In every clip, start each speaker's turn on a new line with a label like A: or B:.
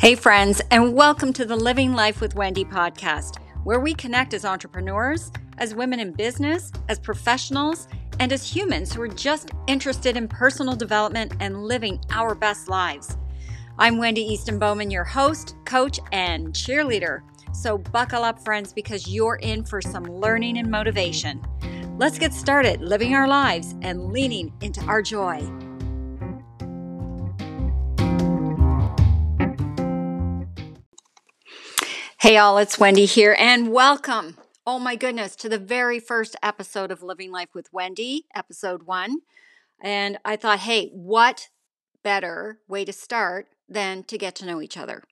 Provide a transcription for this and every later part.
A: Hey, friends, and welcome to the Living Life with Wendy podcast, where we connect as entrepreneurs, as women in business, as professionals, and as humans who are just interested in personal development and living our best lives. I'm Wendy Easton Bowman, your host, coach, and cheerleader. So buckle up, friends, because you're in for some learning and motivation. Let's get started living our lives and leaning into our joy. Hey, all, it's Wendy here, and welcome. Oh my goodness, to the very first episode of Living Life with Wendy, episode one. And I thought, hey, what better way to start than to get to know each other?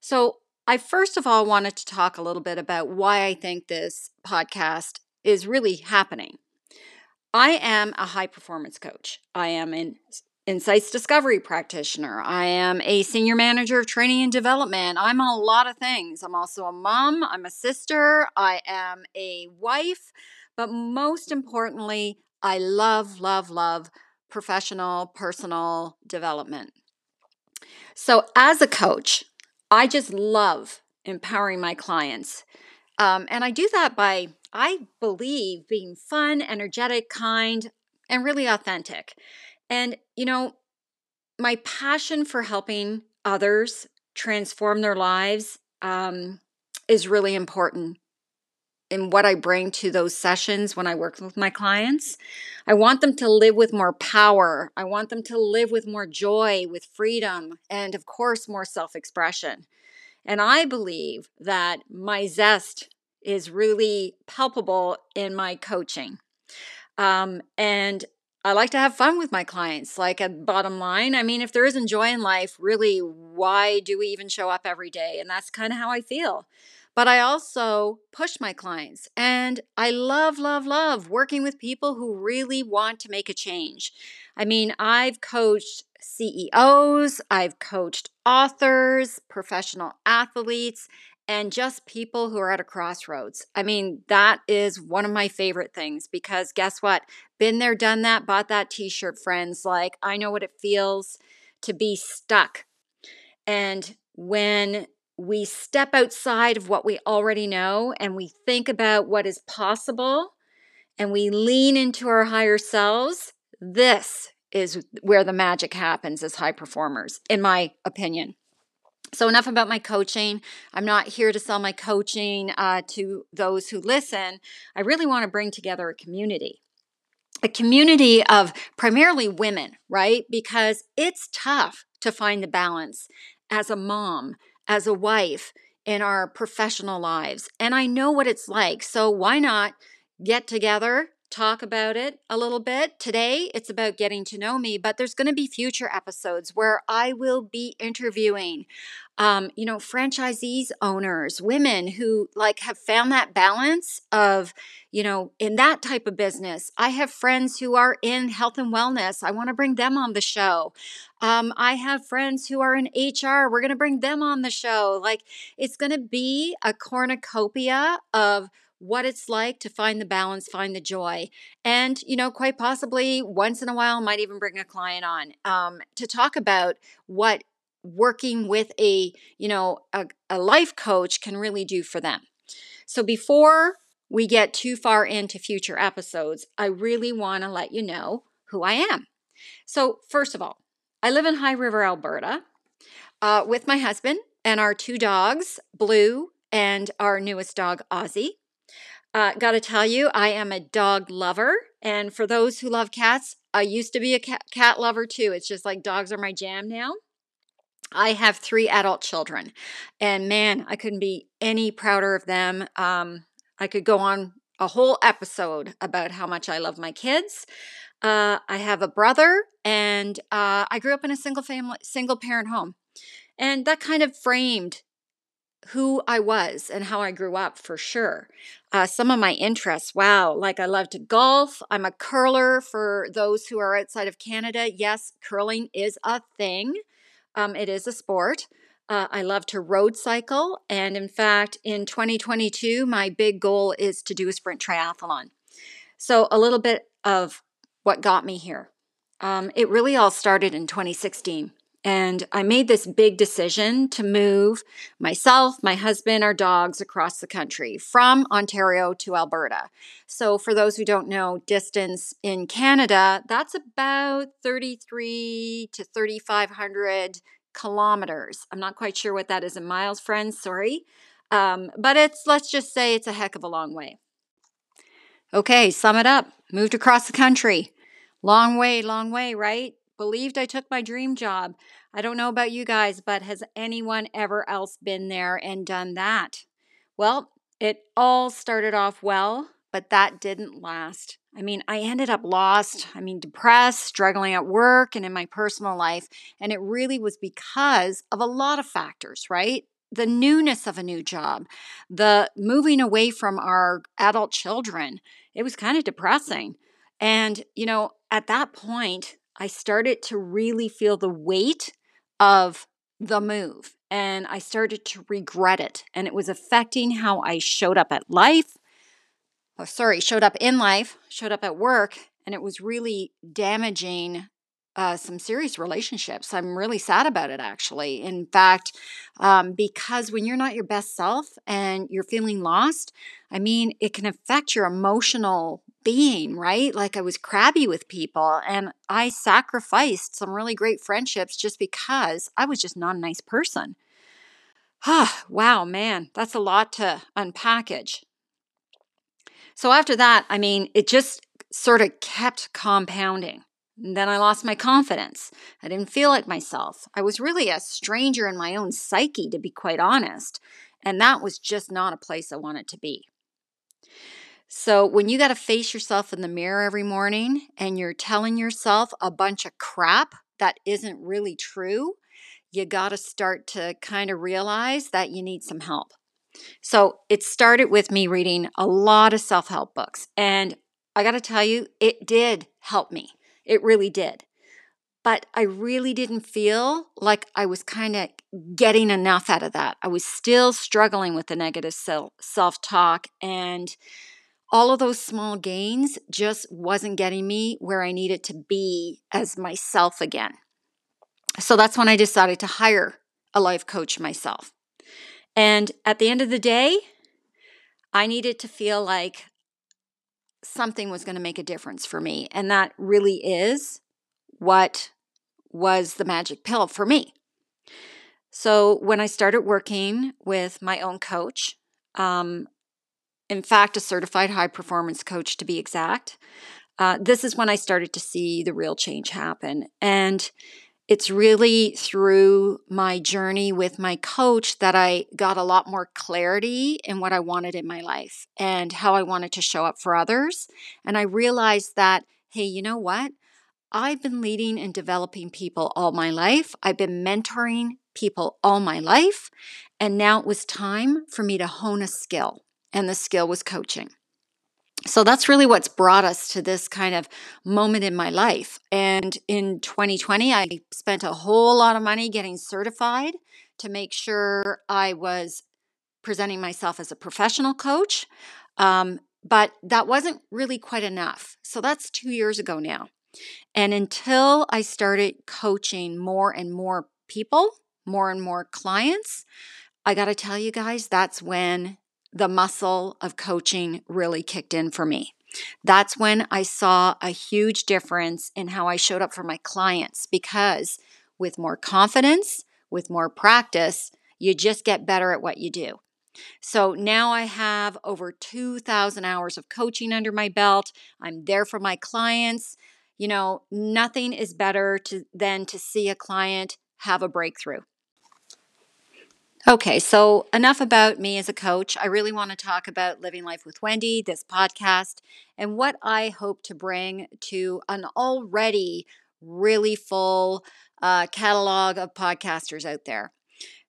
A: So, I first of all wanted to talk a little bit about why I think this podcast is really happening. I am a high performance coach. I am in insights discovery practitioner. I am a senior manager of training and development. I'm a lot of things. I'm also a mom, I'm a sister, I am a wife, but most importantly, I love, love, love professional, personal development. So, as a coach, I just love empowering my clients. Um, and I do that by, I believe, being fun, energetic, kind, and really authentic. And, you know, my passion for helping others transform their lives um, is really important in what I bring to those sessions when I work with my clients. I want them to live with more power. I want them to live with more joy, with freedom, and of course, more self expression. And I believe that my zest is really palpable in my coaching. Um, and I like to have fun with my clients. Like a bottom line, I mean, if there isn't joy in life, really, why do we even show up every day? And that's kind of how I feel. But I also push my clients. And I love, love, love working with people who really want to make a change. I mean, I've coached CEOs, I've coached authors, professional athletes, and just people who are at a crossroads. I mean, that is one of my favorite things because guess what? Been there, done that, bought that t shirt, friends. Like, I know what it feels to be stuck. And when we step outside of what we already know and we think about what is possible and we lean into our higher selves, this is where the magic happens as high performers, in my opinion. So, enough about my coaching. I'm not here to sell my coaching uh, to those who listen. I really want to bring together a community, a community of primarily women, right? Because it's tough to find the balance as a mom, as a wife, in our professional lives. And I know what it's like. So, why not get together, talk about it a little bit. Today, it's about getting to know me, but there's going to be future episodes where I will be interviewing, um, you know, franchisees, owners, women who like have found that balance of, you know, in that type of business. I have friends who are in health and wellness. I want to bring them on the show. Um, I have friends who are in HR. We're going to bring them on the show. Like, it's going to be a cornucopia of what it's like to find the balance, find the joy. And, you know, quite possibly once in a while, might even bring a client on um, to talk about what working with a, you know, a, a life coach can really do for them. So before we get too far into future episodes, I really want to let you know who I am. So, first of all, I live in High River, Alberta, uh, with my husband and our two dogs, Blue and our newest dog, Ozzy. Uh, Got to tell you, I am a dog lover. And for those who love cats, I used to be a cat, cat lover too. It's just like dogs are my jam now. I have three adult children, and man, I couldn't be any prouder of them. Um, I could go on a whole episode about how much I love my kids. Uh, I have a brother, and uh, I grew up in a single family, single parent home, and that kind of framed who I was and how I grew up for sure. Uh, some of my interests, wow, like I love to golf. I'm a curler for those who are outside of Canada. Yes, curling is a thing, um, it is a sport. Uh, I love to road cycle. And in fact, in 2022, my big goal is to do a sprint triathlon. So, a little bit of what got me here. Um, it really all started in 2016. And I made this big decision to move myself, my husband, our dogs across the country from Ontario to Alberta. So, for those who don't know, distance in Canada, that's about 33 to 3,500 kilometers. I'm not quite sure what that is in miles, friends. Sorry. Um, but it's, let's just say it's a heck of a long way. Okay, sum it up. Moved across the country. Long way, long way, right? Believed I took my dream job. I don't know about you guys, but has anyone ever else been there and done that? Well, it all started off well, but that didn't last. I mean, I ended up lost, I mean, depressed, struggling at work and in my personal life. And it really was because of a lot of factors, right? the newness of a new job, the moving away from our adult children. It was kind of depressing. And, you know, at that point, I started to really feel the weight of the move and I started to regret it. And it was affecting how I showed up at life. Oh, sorry, showed up in life, showed up at work, and it was really damaging uh, some serious relationships. I'm really sad about it, actually. In fact, um, because when you're not your best self and you're feeling lost, I mean, it can affect your emotional being, right? Like I was crabby with people and I sacrificed some really great friendships just because I was just not a nice person. Ah, wow, man, that's a lot to unpackage. So after that, I mean, it just sort of kept compounding. And then I lost my confidence. I didn't feel like myself. I was really a stranger in my own psyche, to be quite honest. And that was just not a place I wanted to be. So, when you got to face yourself in the mirror every morning and you're telling yourself a bunch of crap that isn't really true, you got to start to kind of realize that you need some help. So, it started with me reading a lot of self help books. And I got to tell you, it did help me. It really did. But I really didn't feel like I was kind of getting enough out of that. I was still struggling with the negative self talk, and all of those small gains just wasn't getting me where I needed to be as myself again. So that's when I decided to hire a life coach myself. And at the end of the day, I needed to feel like something was going to make a difference for me. And that really is what was the magic pill for me. So when I started working with my own coach, um, in fact, a certified high performance coach to be exact, uh, this is when I started to see the real change happen. And it's really through my journey with my coach that I got a lot more clarity in what I wanted in my life and how I wanted to show up for others. And I realized that, hey, you know what? I've been leading and developing people all my life. I've been mentoring people all my life. And now it was time for me to hone a skill. And the skill was coaching. So that's really what's brought us to this kind of moment in my life. And in 2020, I spent a whole lot of money getting certified to make sure I was presenting myself as a professional coach. Um, but that wasn't really quite enough. So that's two years ago now. And until I started coaching more and more people, more and more clients, I got to tell you guys, that's when the muscle of coaching really kicked in for me. That's when I saw a huge difference in how I showed up for my clients because with more confidence, with more practice, you just get better at what you do. So now I have over 2,000 hours of coaching under my belt. I'm there for my clients. You know, nothing is better to, than to see a client have a breakthrough. Okay, so enough about me as a coach. I really want to talk about Living Life with Wendy, this podcast, and what I hope to bring to an already really full uh, catalog of podcasters out there.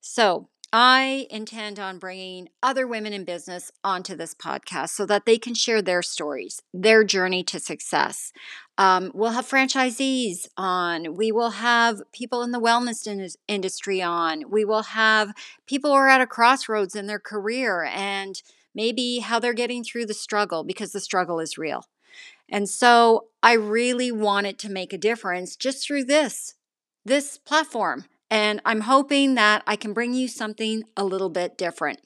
A: So, I intend on bringing other women in business onto this podcast so that they can share their stories, their journey to success. Um, we'll have franchisees on. We will have people in the wellness in- industry on. We will have people who are at a crossroads in their career and maybe how they're getting through the struggle because the struggle is real. And so I really wanted to make a difference just through this this platform. And I'm hoping that I can bring you something a little bit different.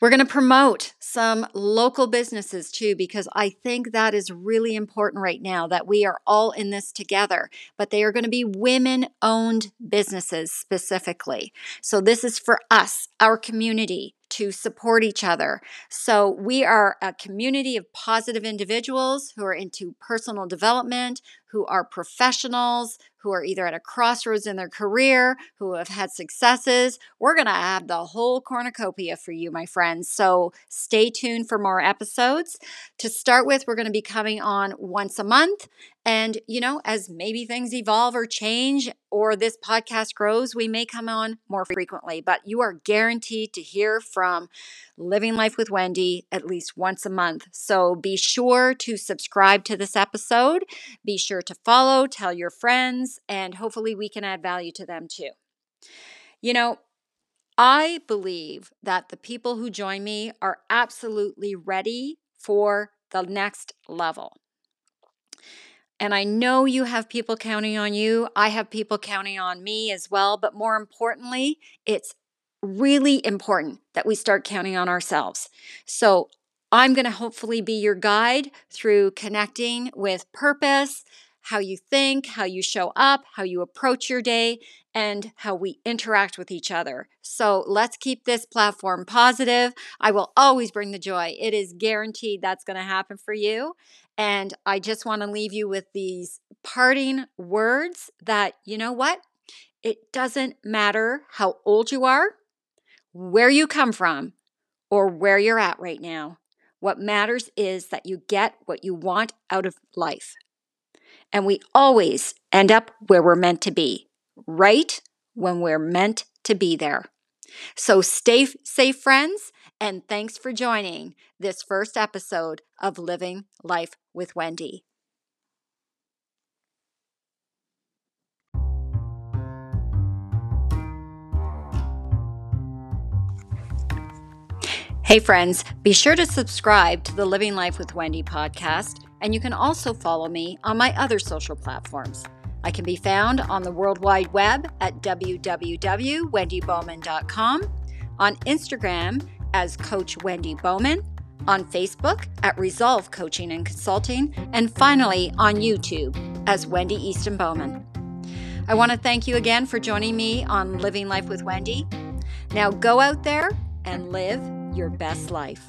A: We're going to promote some local businesses too, because I think that is really important right now that we are all in this together. But they are going to be women owned businesses specifically. So this is for us, our community, to support each other. So we are a community of positive individuals who are into personal development, who are professionals, who are either at a crossroads in their career, who have had successes. We're going to have the whole cornucopia for you, my friends. So stay tuned for more episodes. To start with, we're going to be coming on once a month. And, you know, as maybe things evolve or change or this podcast grows, we may come on more frequently, but you are guaranteed to hear from Living Life with Wendy at least once a month. So be sure to subscribe to this episode. Be sure to follow, tell your friends, and hopefully we can add value to them too. You know, I believe that the people who join me are absolutely ready for the next level. And I know you have people counting on you. I have people counting on me as well. But more importantly, it's really important that we start counting on ourselves. So I'm going to hopefully be your guide through connecting with purpose, how you think, how you show up, how you approach your day, and how we interact with each other. So let's keep this platform positive. I will always bring the joy. It is guaranteed that's going to happen for you. And I just want to leave you with these parting words that, you know what? It doesn't matter how old you are, where you come from, or where you're at right now. What matters is that you get what you want out of life. And we always end up where we're meant to be, right when we're meant to be there. So stay safe, friends, and thanks for joining this first episode of Living Life with Wendy. Hey, friends, be sure to subscribe to the Living Life with Wendy podcast, and you can also follow me on my other social platforms. I can be found on the World Wide Web at www.wendybowman.com, on Instagram as Coach Wendy Bowman, on Facebook at Resolve Coaching and Consulting, and finally on YouTube as Wendy Easton Bowman. I want to thank you again for joining me on Living Life with Wendy. Now go out there and live your best life.